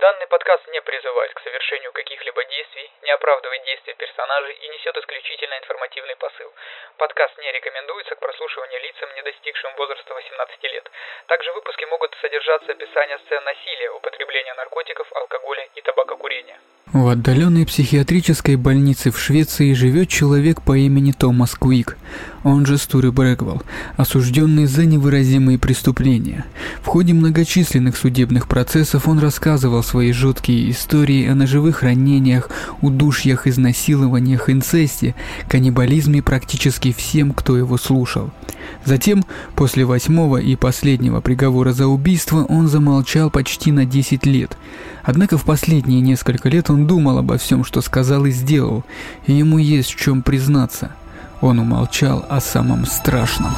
Данный подкаст не призывает к совершению каких-либо действий, не оправдывает действия персонажей и несет исключительно информативный посыл. Подкаст не рекомендуется к прослушиванию лицам, не достигшим возраста 18 лет. Также в выпуске могут содержаться описания сцен насилия, употребления наркотиков, алкоголя и табакокурения. В отдаленной психиатрической больнице в Швеции живет человек по имени Томас Куик, он же Стуры Брэквелл, осужденный за невыразимые преступления. В ходе многочисленных судебных процессов он рассказывал свои жуткие истории о ножевых ранениях, удушьях, изнасилованиях, инцесте, каннибализме практически всем, кто его слушал. Затем, после восьмого и последнего приговора за убийство, он замолчал почти на 10 лет. Однако в последние несколько лет он думал обо всем, что сказал и сделал, и ему есть в чем признаться. Он умолчал о самом страшном.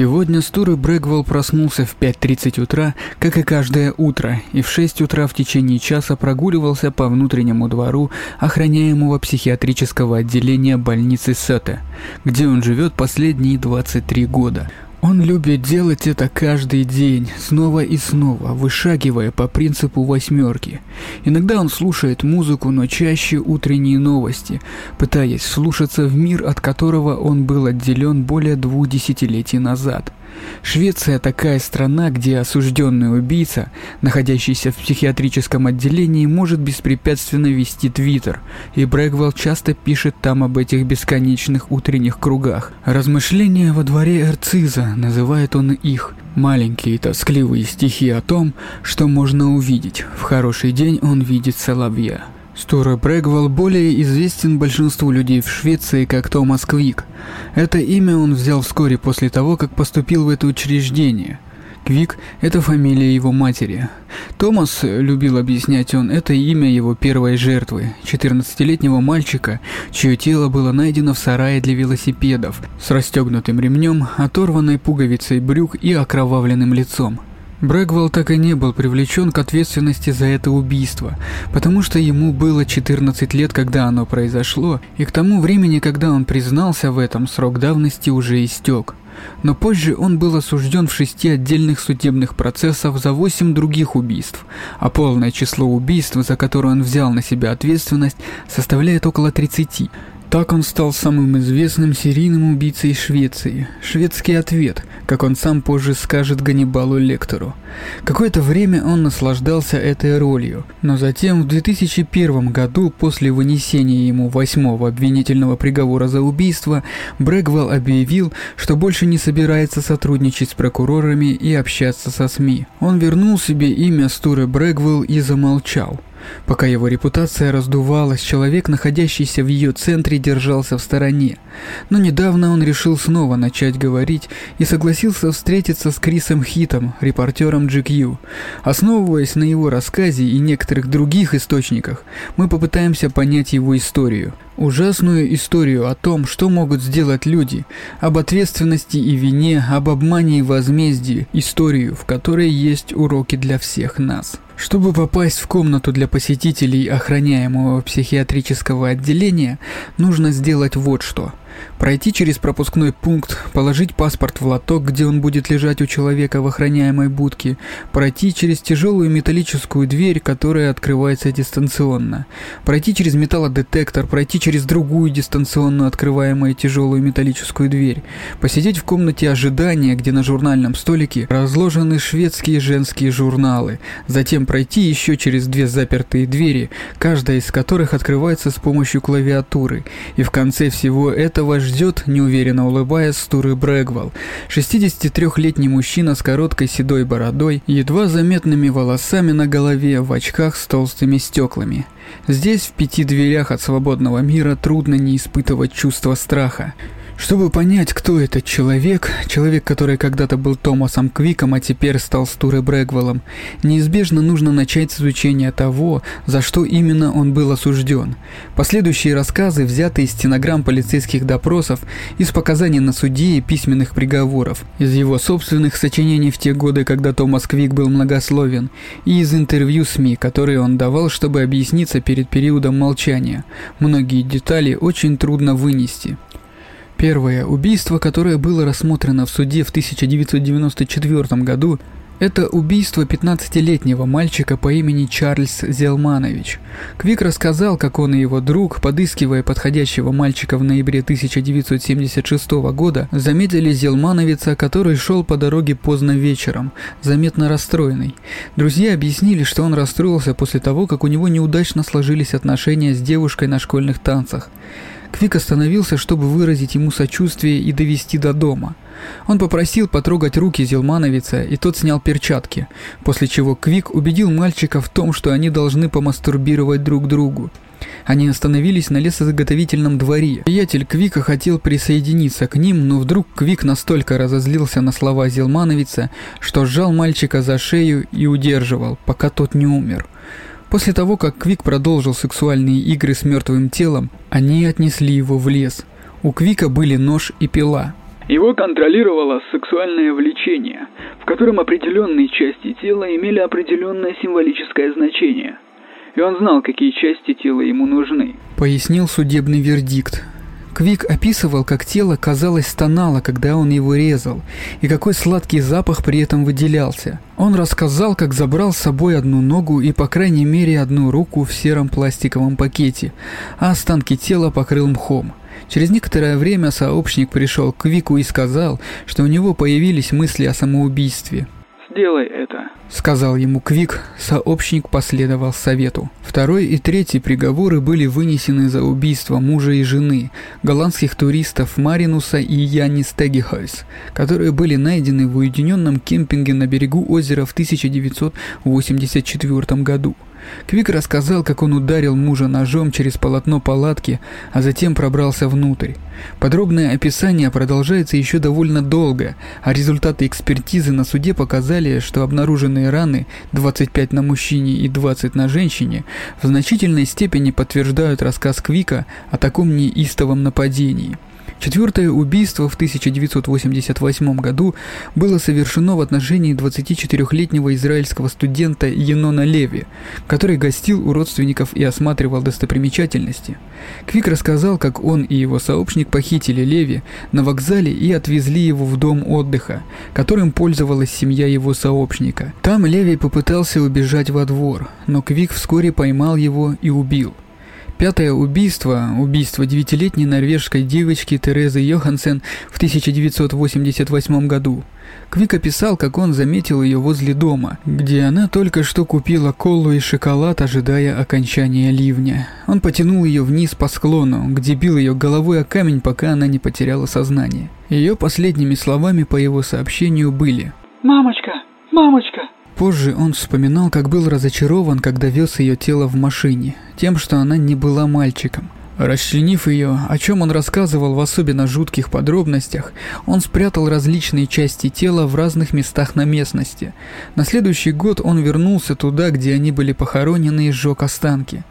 Сегодня Стуры Брэгвелл проснулся в 5.30 утра, как и каждое утро, и в 6 утра в течение часа прогуливался по внутреннему двору охраняемого психиатрического отделения больницы Сета, где он живет последние 23 года. Он любит делать это каждый день, снова и снова, вышагивая по принципу восьмерки. Иногда он слушает музыку, но чаще утренние новости, пытаясь слушаться в мир, от которого он был отделен более двух десятилетий назад. Швеция такая страна, где осужденный убийца, находящийся в психиатрическом отделении, может беспрепятственно вести твиттер, и Брэгвелл часто пишет там об этих бесконечных утренних кругах. Размышления во дворе Эрциза, называет он их, маленькие тоскливые стихи о том, что можно увидеть. В хороший день он видит соловья. Стура Брэгвелл более известен большинству людей в Швеции как Томас Квик. Это имя он взял вскоре после того, как поступил в это учреждение. Квик – это фамилия его матери. Томас, любил объяснять он, это имя его первой жертвы, 14-летнего мальчика, чье тело было найдено в сарае для велосипедов, с расстегнутым ремнем, оторванной пуговицей брюк и окровавленным лицом. Брэгвелл так и не был привлечен к ответственности за это убийство, потому что ему было 14 лет, когда оно произошло, и к тому времени, когда он признался в этом, срок давности уже истек. Но позже он был осужден в шести отдельных судебных процессах за восемь других убийств, а полное число убийств, за которые он взял на себя ответственность, составляет около 30. Так он стал самым известным серийным убийцей Швеции. Шведский ответ, как он сам позже скажет Ганнибалу Лектору. Какое-то время он наслаждался этой ролью, но затем в 2001 году, после вынесения ему восьмого обвинительного приговора за убийство, Брэгвелл объявил, что больше не собирается сотрудничать с прокурорами и общаться со СМИ. Он вернул себе имя Стуры Брэгвелл и замолчал. Пока его репутация раздувалась, человек, находящийся в ее центре, держался в стороне. Но недавно он решил снова начать говорить и согласился встретиться с Крисом Хитом, репортером GQ. Основываясь на его рассказе и некоторых других источниках, мы попытаемся понять его историю. Ужасную историю о том, что могут сделать люди, об ответственности и вине, об обмане и возмездии, историю, в которой есть уроки для всех нас. Чтобы попасть в комнату для посетителей охраняемого психиатрического отделения, нужно сделать вот что – Пройти через пропускной пункт, положить паспорт в лоток, где он будет лежать у человека в охраняемой будке, пройти через тяжелую металлическую дверь, которая открывается дистанционно, пройти через металлодетектор, пройти через другую дистанционно открываемую тяжелую металлическую дверь, посидеть в комнате ожидания, где на журнальном столике разложены шведские женские журналы, затем пройти еще через две запертые двери, каждая из которых открывается с помощью клавиатуры, и в конце всего этого вас ждет, неуверенно улыбаясь, Стуры Брэгвелл, 63-летний мужчина с короткой седой бородой, едва заметными волосами на голове, в очках с толстыми стеклами. Здесь, в пяти дверях от свободного мира, трудно не испытывать чувство страха. Чтобы понять, кто этот человек, человек, который когда-то был Томасом Квиком, а теперь стал Стурой Брэгвеллом, неизбежно нужно начать с изучения того, за что именно он был осужден. Последующие рассказы взяты из стенограмм полицейских допросов, из показаний на суде и письменных приговоров, из его собственных сочинений в те годы, когда Томас Квик был многословен, и из интервью СМИ, которые он давал, чтобы объясниться перед периодом молчания. Многие детали очень трудно вынести. Первое убийство, которое было рассмотрено в суде в 1994 году, это убийство 15-летнего мальчика по имени Чарльз Зелманович. Квик рассказал, как он и его друг, подыскивая подходящего мальчика в ноябре 1976 года, заметили Зелмановица, который шел по дороге поздно вечером, заметно расстроенный. Друзья объяснили, что он расстроился после того, как у него неудачно сложились отношения с девушкой на школьных танцах. Квик остановился, чтобы выразить ему сочувствие и довести до дома. Он попросил потрогать руки Зелмановица, и тот снял перчатки, после чего Квик убедил мальчика в том, что они должны помастурбировать друг другу. Они остановились на лесозаготовительном дворе. Приятель Квика хотел присоединиться к ним, но вдруг Квик настолько разозлился на слова Зелмановица, что сжал мальчика за шею и удерживал, пока тот не умер. После того, как Квик продолжил сексуальные игры с мертвым телом, они отнесли его в лес. У Квика были нож и пила. Его контролировало сексуальное влечение, в котором определенные части тела имели определенное символическое значение. И он знал, какие части тела ему нужны. Пояснил судебный вердикт. Квик описывал, как тело, казалось, стонало, когда он его резал, и какой сладкий запах при этом выделялся. Он рассказал, как забрал с собой одну ногу и, по крайней мере, одну руку в сером пластиковом пакете, а останки тела покрыл мхом. Через некоторое время сообщник пришел к Вику и сказал, что у него появились мысли о самоубийстве. «Сделай это», — сказал ему Квик, сообщник последовал совету. Второй и третий приговоры были вынесены за убийство мужа и жены, голландских туристов Маринуса и Яни Стегихойс, которые были найдены в уединенном кемпинге на берегу озера в 1984 году. Квик рассказал, как он ударил мужа ножом через полотно палатки, а затем пробрался внутрь. Подробное описание продолжается еще довольно долго, а результаты экспертизы на суде показали, что обнаруженные раны, 25 на мужчине и 20 на женщине, в значительной степени подтверждают рассказ Квика о таком неистовом нападении. Четвертое убийство в 1988 году было совершено в отношении 24-летнего израильского студента Енона Леви, который гостил у родственников и осматривал достопримечательности. Квик рассказал, как он и его сообщник похитили Леви на вокзале и отвезли его в дом отдыха, которым пользовалась семья его сообщника. Там Леви попытался убежать во двор, но Квик вскоре поймал его и убил. Пятое убийство, убийство девятилетней норвежской девочки Терезы Йохансен в 1988 году. Квик описал, как он заметил ее возле дома, где она только что купила колу и шоколад, ожидая окончания ливня. Он потянул ее вниз по склону, где бил ее головой о камень, пока она не потеряла сознание. Ее последними словами по его сообщению были «Мамочка! Мамочка!» Позже он вспоминал, как был разочарован, когда вез ее тело в машине, тем, что она не была мальчиком. Расчленив ее, о чем он рассказывал в особенно жутких подробностях, он спрятал различные части тела в разных местах на местности. На следующий год он вернулся туда, где они были похоронены и сжег останки.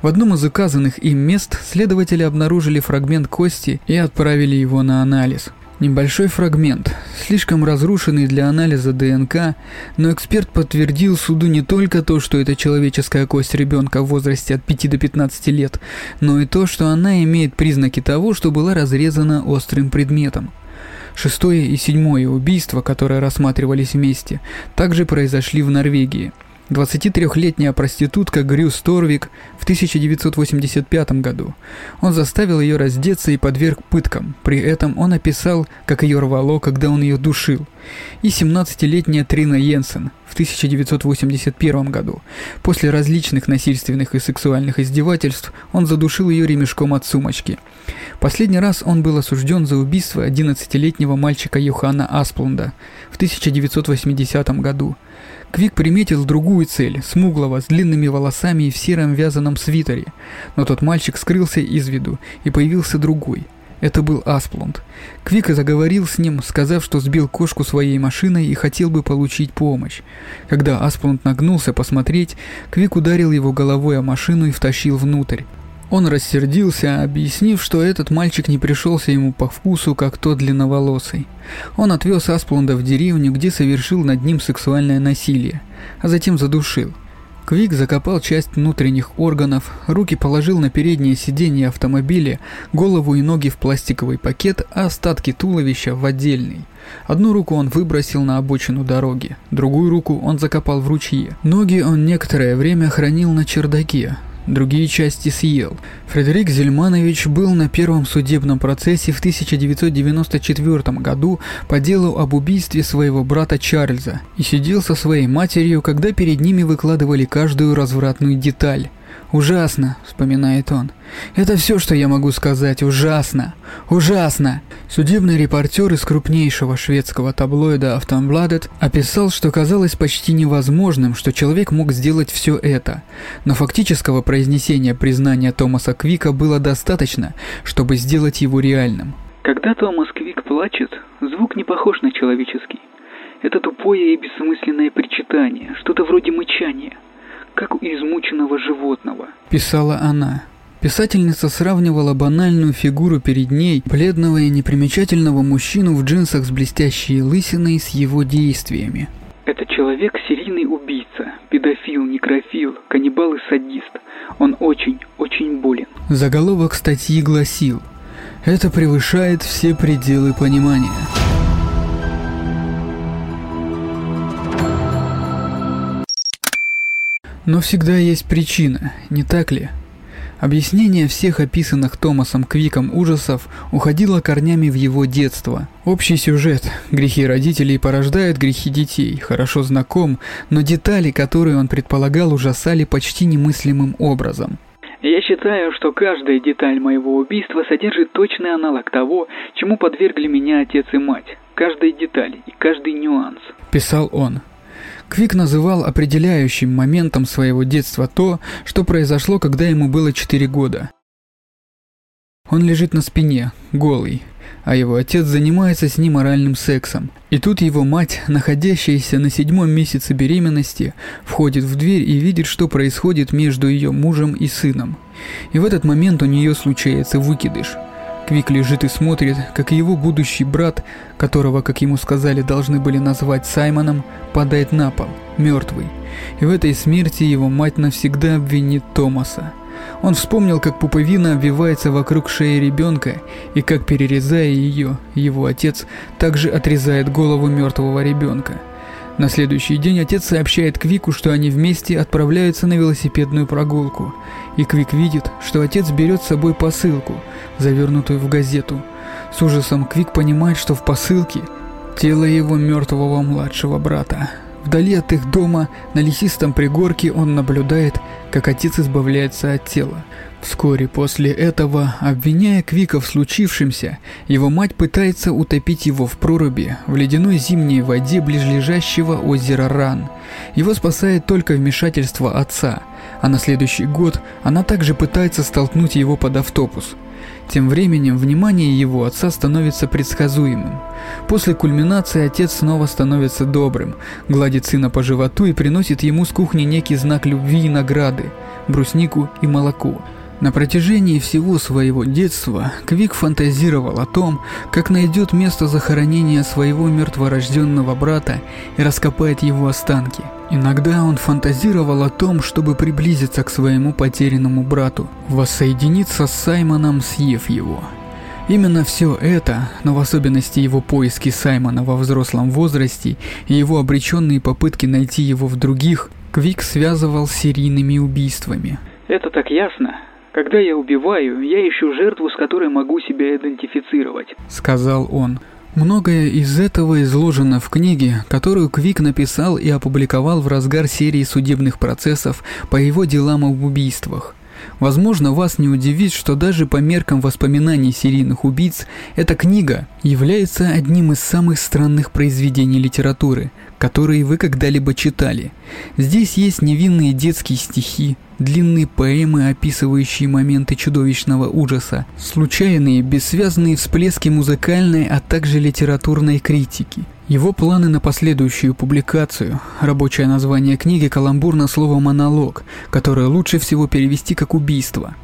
В одном из указанных им мест следователи обнаружили фрагмент кости и отправили его на анализ. Небольшой фрагмент, слишком разрушенный для анализа ДНК, но эксперт подтвердил суду не только то, что это человеческая кость ребенка в возрасте от 5 до 15 лет, но и то, что она имеет признаки того, что была разрезана острым предметом. Шестое и седьмое убийства, которые рассматривались вместе, также произошли в Норвегии – 23-летняя проститутка Грю Сторвик в 1985 году. Он заставил ее раздеться и подверг пыткам. При этом он описал, как ее рвало, когда он ее душил. И 17-летняя Трина Йенсен в 1981 году. После различных насильственных и сексуальных издевательств он задушил ее ремешком от сумочки. Последний раз он был осужден за убийство 11-летнего мальчика Йохана Асплунда в 1980 году. Квик приметил другую цель, смуглого, с длинными волосами и в сером вязаном свитере. Но тот мальчик скрылся из виду, и появился другой. Это был Асплунд. Квик заговорил с ним, сказав, что сбил кошку своей машиной и хотел бы получить помощь. Когда Асплунд нагнулся посмотреть, Квик ударил его головой о машину и втащил внутрь. Он рассердился, объяснив, что этот мальчик не пришелся ему по вкусу, как тот длинноволосый. Он отвез Асплунда в деревню, где совершил над ним сексуальное насилие, а затем задушил. Квик закопал часть внутренних органов, руки положил на переднее сиденье автомобиля, голову и ноги в пластиковый пакет, а остатки туловища в отдельный. Одну руку он выбросил на обочину дороги, другую руку он закопал в ручье. Ноги он некоторое время хранил на чердаке, другие части съел. Фредерик Зельманович был на первом судебном процессе в 1994 году по делу об убийстве своего брата Чарльза и сидел со своей матерью, когда перед ними выкладывали каждую развратную деталь. «Ужасно», — вспоминает он. «Это все, что я могу сказать. Ужасно! Ужасно!» Судебный репортер из крупнейшего шведского таблоида Aftonbladet описал, что казалось почти невозможным, что человек мог сделать все это. Но фактического произнесения признания Томаса Квика было достаточно, чтобы сделать его реальным. Когда Томас Квик плачет, звук не похож на человеческий. Это тупое и бессмысленное причитание, что-то вроде мычания как у измученного животного. Писала она. Писательница сравнивала банальную фигуру перед ней, бледного и непримечательного мужчину в джинсах с блестящей лысиной с его действиями. Это человек серийный убийца, педофил, некрофил, каннибал и садист. Он очень, очень болен. Заголовок статьи гласил «Это превышает все пределы понимания». Но всегда есть причина, не так ли? Объяснение всех описанных Томасом Квиком ужасов уходило корнями в его детство. Общий сюжет «Грехи родителей порождают грехи детей» хорошо знаком, но детали, которые он предполагал, ужасали почти немыслимым образом. Я считаю, что каждая деталь моего убийства содержит точный аналог того, чему подвергли меня отец и мать. Каждая деталь и каждый нюанс. Писал он. Квик называл определяющим моментом своего детства то, что произошло, когда ему было 4 года. Он лежит на спине, голый, а его отец занимается с ним оральным сексом. И тут его мать, находящаяся на седьмом месяце беременности, входит в дверь и видит, что происходит между ее мужем и сыном. И в этот момент у нее случается выкидыш – Квик лежит и смотрит, как его будущий брат, которого, как ему сказали, должны были назвать Саймоном, падает на пол, мертвый. И в этой смерти его мать навсегда обвинит Томаса. Он вспомнил, как пуповина обвивается вокруг шеи ребенка, и как, перерезая ее, его отец также отрезает голову мертвого ребенка. На следующий день отец сообщает Квику, что они вместе отправляются на велосипедную прогулку. И Квик видит, что отец берет с собой посылку, завернутую в газету. С ужасом Квик понимает, что в посылке тело его мертвого младшего брата. Вдали от их дома, на лесистом пригорке, он наблюдает, как отец избавляется от тела. Вскоре после этого, обвиняя Квика в случившемся, его мать пытается утопить его в проруби в ледяной зимней воде ближлежащего озера Ран. Его спасает только вмешательство отца, а на следующий год она также пытается столкнуть его под автобус. Тем временем внимание его отца становится предсказуемым. После кульминации отец снова становится добрым, гладит сына по животу и приносит ему с кухни некий знак любви и награды – бруснику и молоко – на протяжении всего своего детства Квик фантазировал о том, как найдет место захоронения своего мертворожденного брата и раскопает его останки. Иногда он фантазировал о том, чтобы приблизиться к своему потерянному брату, воссоединиться с Саймоном, съев его. Именно все это, но в особенности его поиски Саймона во взрослом возрасте и его обреченные попытки найти его в других, Квик связывал с серийными убийствами. Это так ясно. Когда я убиваю, я ищу жертву, с которой могу себя идентифицировать», — сказал он. Многое из этого изложено в книге, которую Квик написал и опубликовал в разгар серии судебных процессов по его делам об убийствах. Возможно, вас не удивит, что даже по меркам воспоминаний серийных убийц эта книга является одним из самых странных произведений литературы, которые вы когда-либо читали. Здесь есть невинные детские стихи, длинные поэмы, описывающие моменты чудовищного ужаса, случайные, бессвязные всплески музыкальной, а также литературной критики. Его планы на последующую публикацию, рабочее название книги каламбур на слово «монолог», которое лучше всего перевести как «убийство».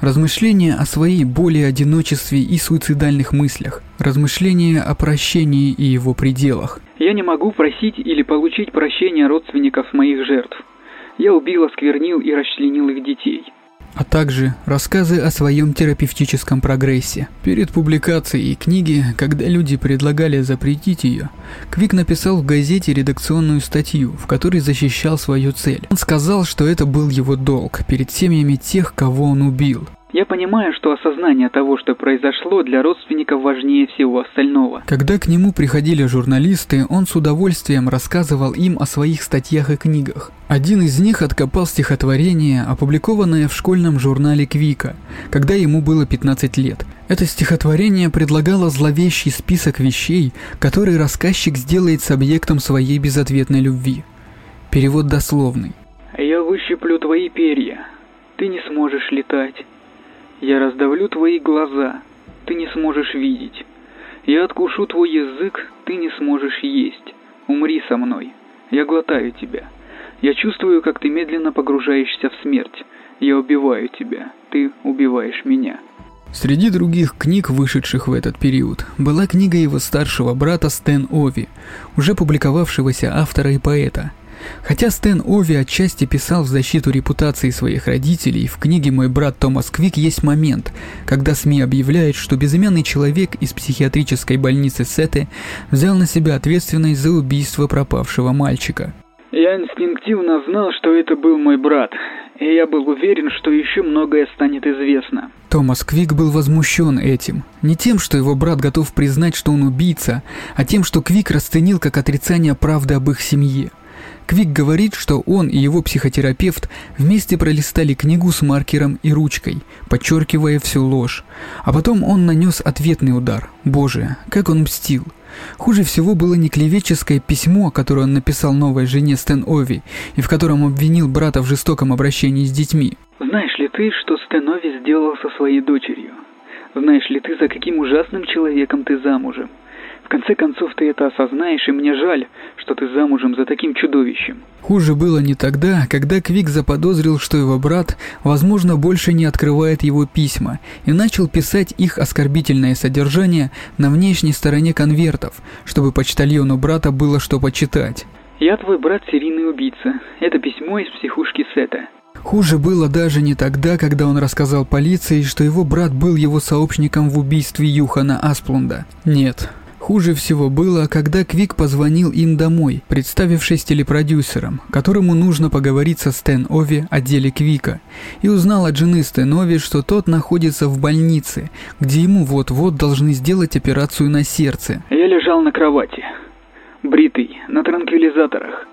Размышления о своей боли, одиночестве и суицидальных мыслях. Размышления о прощении и его пределах. Я не могу просить или получить прощения родственников моих жертв. Я убил, осквернил и расчленил их детей а также рассказы о своем терапевтическом прогрессе. Перед публикацией книги, когда люди предлагали запретить ее, Квик написал в газете редакционную статью, в которой защищал свою цель. Он сказал, что это был его долг перед семьями тех, кого он убил. Я понимаю, что осознание того, что произошло, для родственников важнее всего остального. Когда к нему приходили журналисты, он с удовольствием рассказывал им о своих статьях и книгах. Один из них откопал стихотворение, опубликованное в школьном журнале Квика, когда ему было 15 лет. Это стихотворение предлагало зловещий список вещей, которые рассказчик сделает с объектом своей безответной любви. Перевод дословный. «Я выщиплю твои перья, ты не сможешь летать». Я раздавлю твои глаза, ты не сможешь видеть. Я откушу твой язык, ты не сможешь есть. Умри со мной. Я глотаю тебя. Я чувствую, как ты медленно погружаешься в смерть. Я убиваю тебя. Ты убиваешь меня. Среди других книг, вышедших в этот период, была книга его старшего брата Стэн Ови, уже публиковавшегося автора и поэта – Хотя Стэн Ови отчасти писал в защиту репутации своих родителей, в книге «Мой брат Томас Квик» есть момент, когда СМИ объявляют, что безымянный человек из психиатрической больницы Сеты взял на себя ответственность за убийство пропавшего мальчика. Я инстинктивно знал, что это был мой брат, и я был уверен, что еще многое станет известно. Томас Квик был возмущен этим. Не тем, что его брат готов признать, что он убийца, а тем, что Квик расценил как отрицание правды об их семье. Квик говорит, что он и его психотерапевт вместе пролистали книгу с маркером и ручкой, подчеркивая всю ложь. А потом он нанес ответный удар. Боже, как он мстил. Хуже всего было не клеветческое письмо, которое он написал новой жене Стэн Ови, и в котором обвинил брата в жестоком обращении с детьми. «Знаешь ли ты, что Стэн Ови сделал со своей дочерью? Знаешь ли ты, за каким ужасным человеком ты замужем? Конце концов ты это осознаешь, и мне жаль, что ты замужем за таким чудовищем. Хуже было не тогда, когда Квик заподозрил, что его брат, возможно, больше не открывает его письма, и начал писать их оскорбительное содержание на внешней стороне конвертов, чтобы почтальону брата было что почитать. «Я твой брат серийный убийца. Это письмо из психушки Сета. Хуже было даже не тогда, когда он рассказал полиции, что его брат был его сообщником в убийстве Юхана Асплунда. Нет, Хуже всего было, когда Квик позвонил им домой, представившись телепродюсером, которому нужно поговорить со Стэн Ови о деле Квика, и узнал от жены Стэн Ови, что тот находится в больнице, где ему вот-вот должны сделать операцию на сердце. Я лежал на кровати, бритый, на транквилизаторах.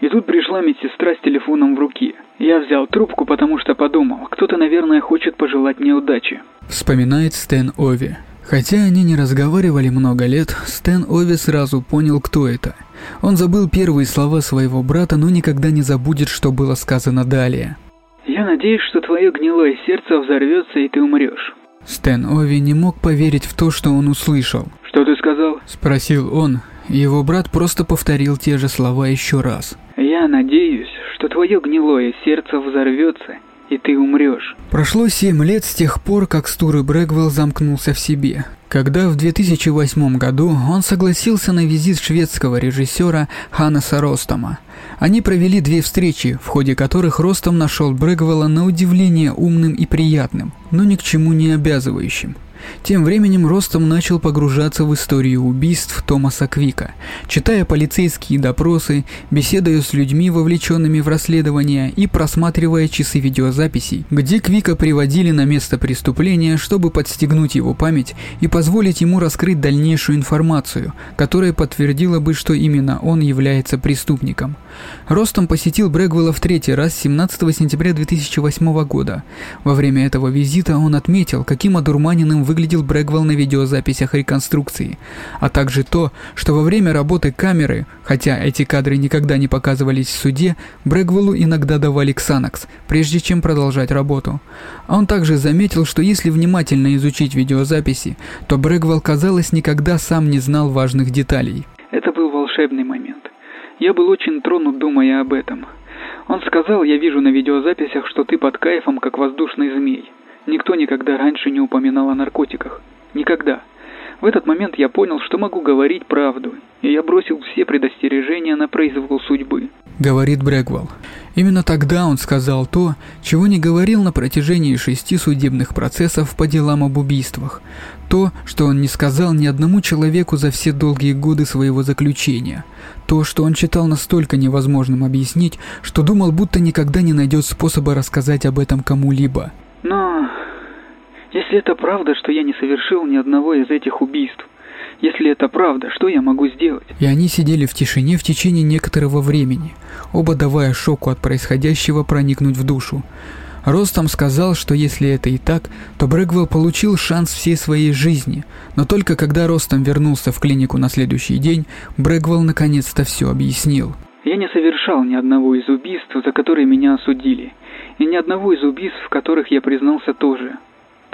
И тут пришла медсестра с телефоном в руке. Я взял трубку, потому что подумал, кто-то, наверное, хочет пожелать мне удачи. Вспоминает Стэн Ови. Хотя они не разговаривали много лет, Стэн Ови сразу понял, кто это. Он забыл первые слова своего брата, но никогда не забудет, что было сказано далее. «Я надеюсь, что твое гнилое сердце взорвется и ты умрешь». Стэн Ови не мог поверить в то, что он услышал. «Что ты сказал?» – спросил он. Его брат просто повторил те же слова еще раз. «Я надеюсь, что твое гнилое сердце взорвется и ты умрешь. Прошло семь лет с тех пор, как Стуры Брэгвелл замкнулся в себе. Когда в 2008 году он согласился на визит шведского режиссера Ханнеса Ростома. Они провели две встречи, в ходе которых Ростом нашел Брэгвелла на удивление умным и приятным, но ни к чему не обязывающим. Тем временем Ростом начал погружаться в историю убийств Томаса Квика, читая полицейские допросы, беседуя с людьми, вовлеченными в расследование и просматривая часы видеозаписей, где Квика приводили на место преступления, чтобы подстегнуть его память и позволить ему раскрыть дальнейшую информацию, которая подтвердила бы, что именно он является преступником. Ростом посетил Брэгвелла в третий раз 17 сентября 2008 года. Во время этого визита он отметил, каким одурманенным выглядел Брэгвелл на видеозаписях реконструкции, а также то, что во время работы камеры, хотя эти кадры никогда не показывались в суде, Брэгвеллу иногда давали ксанакс, прежде чем продолжать работу. Он также заметил, что если внимательно изучить видеозаписи, то Брэгвелл, казалось, никогда сам не знал важных деталей. Это был волшебный момент. Я был очень тронут, думая об этом. Он сказал, я вижу на видеозаписях, что ты под кайфом, как воздушный змей. Никто никогда раньше не упоминал о наркотиках. Никогда. В этот момент я понял, что могу говорить правду, и я бросил все предостережения на произвол судьбы. Говорит Брэгвелл. Именно тогда он сказал то, чего не говорил на протяжении шести судебных процессов по делам об убийствах. То, что он не сказал ни одному человеку за все долгие годы своего заключения. То, что он считал настолько невозможным объяснить, что думал, будто никогда не найдет способа рассказать об этом кому-либо. Но если это правда, что я не совершил ни одного из этих убийств, если это правда, что я могу сделать? И они сидели в тишине в течение некоторого времени, оба давая шоку от происходящего проникнуть в душу. Ростом сказал, что если это и так, то Брэгвелл получил шанс всей своей жизни, но только когда Ростом вернулся в клинику на следующий день, Брэгвелл наконец-то все объяснил. Я не совершал ни одного из убийств, за которые меня осудили, и ни одного из убийств, в которых я признался тоже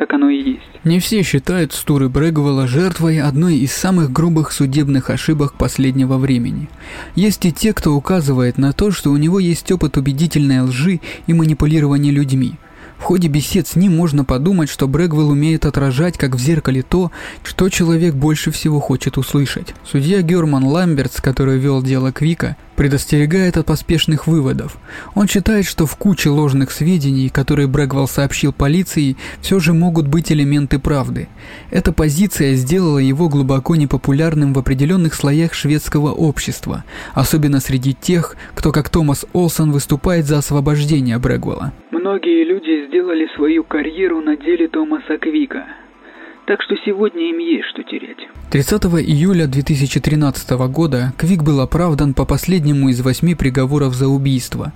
так оно и есть. Не все считают Стуры Брэгвелла жертвой одной из самых грубых судебных ошибок последнего времени. Есть и те, кто указывает на то, что у него есть опыт убедительной лжи и манипулирования людьми – в ходе бесед с ним можно подумать, что Брэгвелл умеет отражать, как в зеркале, то, что человек больше всего хочет услышать. Судья Герман Ламбертс, который вел дело Квика, предостерегает от поспешных выводов. Он считает, что в куче ложных сведений, которые Брэгвелл сообщил полиции, все же могут быть элементы правды. Эта позиция сделала его глубоко непопулярным в определенных слоях шведского общества, особенно среди тех, кто, как Томас Олсон, выступает за освобождение Брэгвелла. Многие люди сделали свою карьеру на деле Томаса Квика. Так что сегодня им есть что терять. 30 июля 2013 года Квик был оправдан по последнему из восьми приговоров за убийство.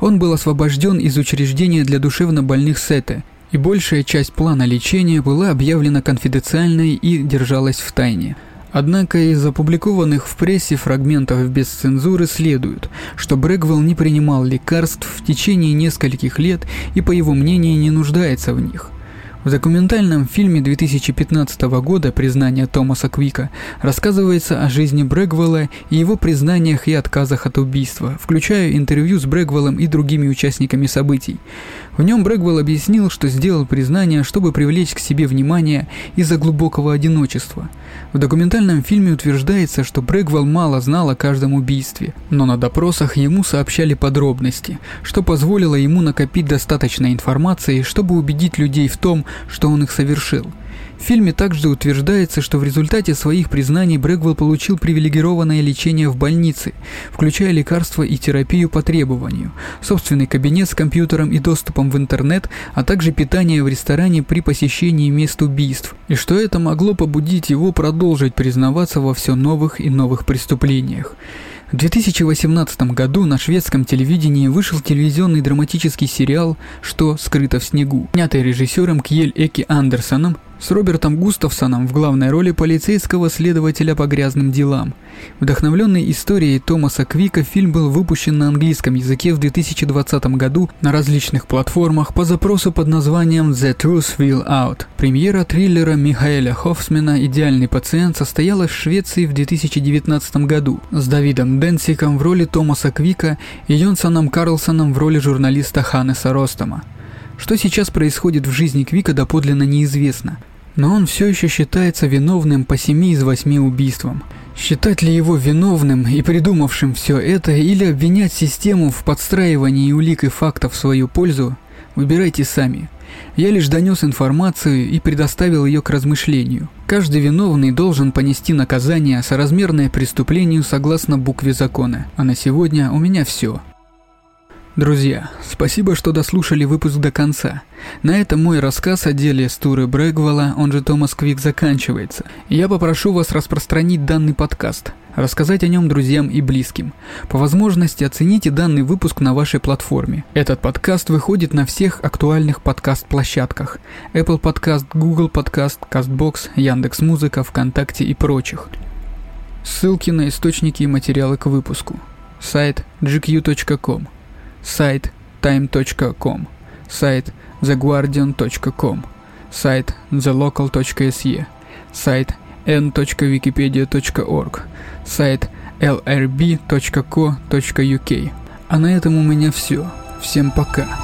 Он был освобожден из учреждения для душевнобольных Сете, и большая часть плана лечения была объявлена конфиденциальной и держалась в тайне. Однако из опубликованных в прессе фрагментов без цензуры следует, что Брэгвелл не принимал лекарств в течение нескольких лет и, по его мнению, не нуждается в них. В документальном фильме 2015 года «Признание Томаса Квика» рассказывается о жизни Брэгвелла и его признаниях и отказах от убийства, включая интервью с Брэгвеллом и другими участниками событий. В нем Брэгвелл объяснил, что сделал признание, чтобы привлечь к себе внимание из-за глубокого одиночества. В документальном фильме утверждается, что Брэгвелл мало знал о каждом убийстве, но на допросах ему сообщали подробности, что позволило ему накопить достаточно информации, чтобы убедить людей в том, что он их совершил. В фильме также утверждается, что в результате своих признаний Брэгвелл получил привилегированное лечение в больнице, включая лекарства и терапию по требованию, собственный кабинет с компьютером и доступом в интернет, а также питание в ресторане при посещении мест убийств, и что это могло побудить его продолжить признаваться во все новых и новых преступлениях. В 2018 году на шведском телевидении вышел телевизионный драматический сериал «Что скрыто в снегу», снятый режиссером Кьель Эки Андерсоном с Робертом Густавсоном в главной роли полицейского следователя по грязным делам. Вдохновленный историей Томаса Квика, фильм был выпущен на английском языке в 2020 году на различных платформах по запросу под названием The Truth Will Out. Премьера триллера Михаэля Хофсмена «Идеальный пациент» состоялась в Швеции в 2019 году с Давидом Денсиком в роли Томаса Квика и Йонсоном Карлсоном в роли журналиста Ханнеса Ростома. Что сейчас происходит в жизни Квика доподлинно неизвестно но он все еще считается виновным по семи из восьми убийствам. Считать ли его виновным и придумавшим все это, или обвинять систему в подстраивании улик и фактов в свою пользу, выбирайте сами. Я лишь донес информацию и предоставил ее к размышлению. Каждый виновный должен понести наказание, соразмерное преступлению согласно букве закона. А на сегодня у меня все. Друзья, спасибо, что дослушали выпуск до конца. На этом мой рассказ о деле Стуры Брэгвелла, он же Томас Квик, заканчивается. Я попрошу вас распространить данный подкаст, рассказать о нем друзьям и близким. По возможности оцените данный выпуск на вашей платформе. Этот подкаст выходит на всех актуальных подкаст-площадках. Apple Podcast, Google Podcast, CastBox, Яндекс.Музыка, ВКонтакте и прочих. Ссылки на источники и материалы к выпуску. Сайт gq.com сайт time.com, сайт theguardian.com, сайт thelocal.se, сайт n.wikipedia.org, сайт lrb.co.uk. А на этом у меня все. Всем пока.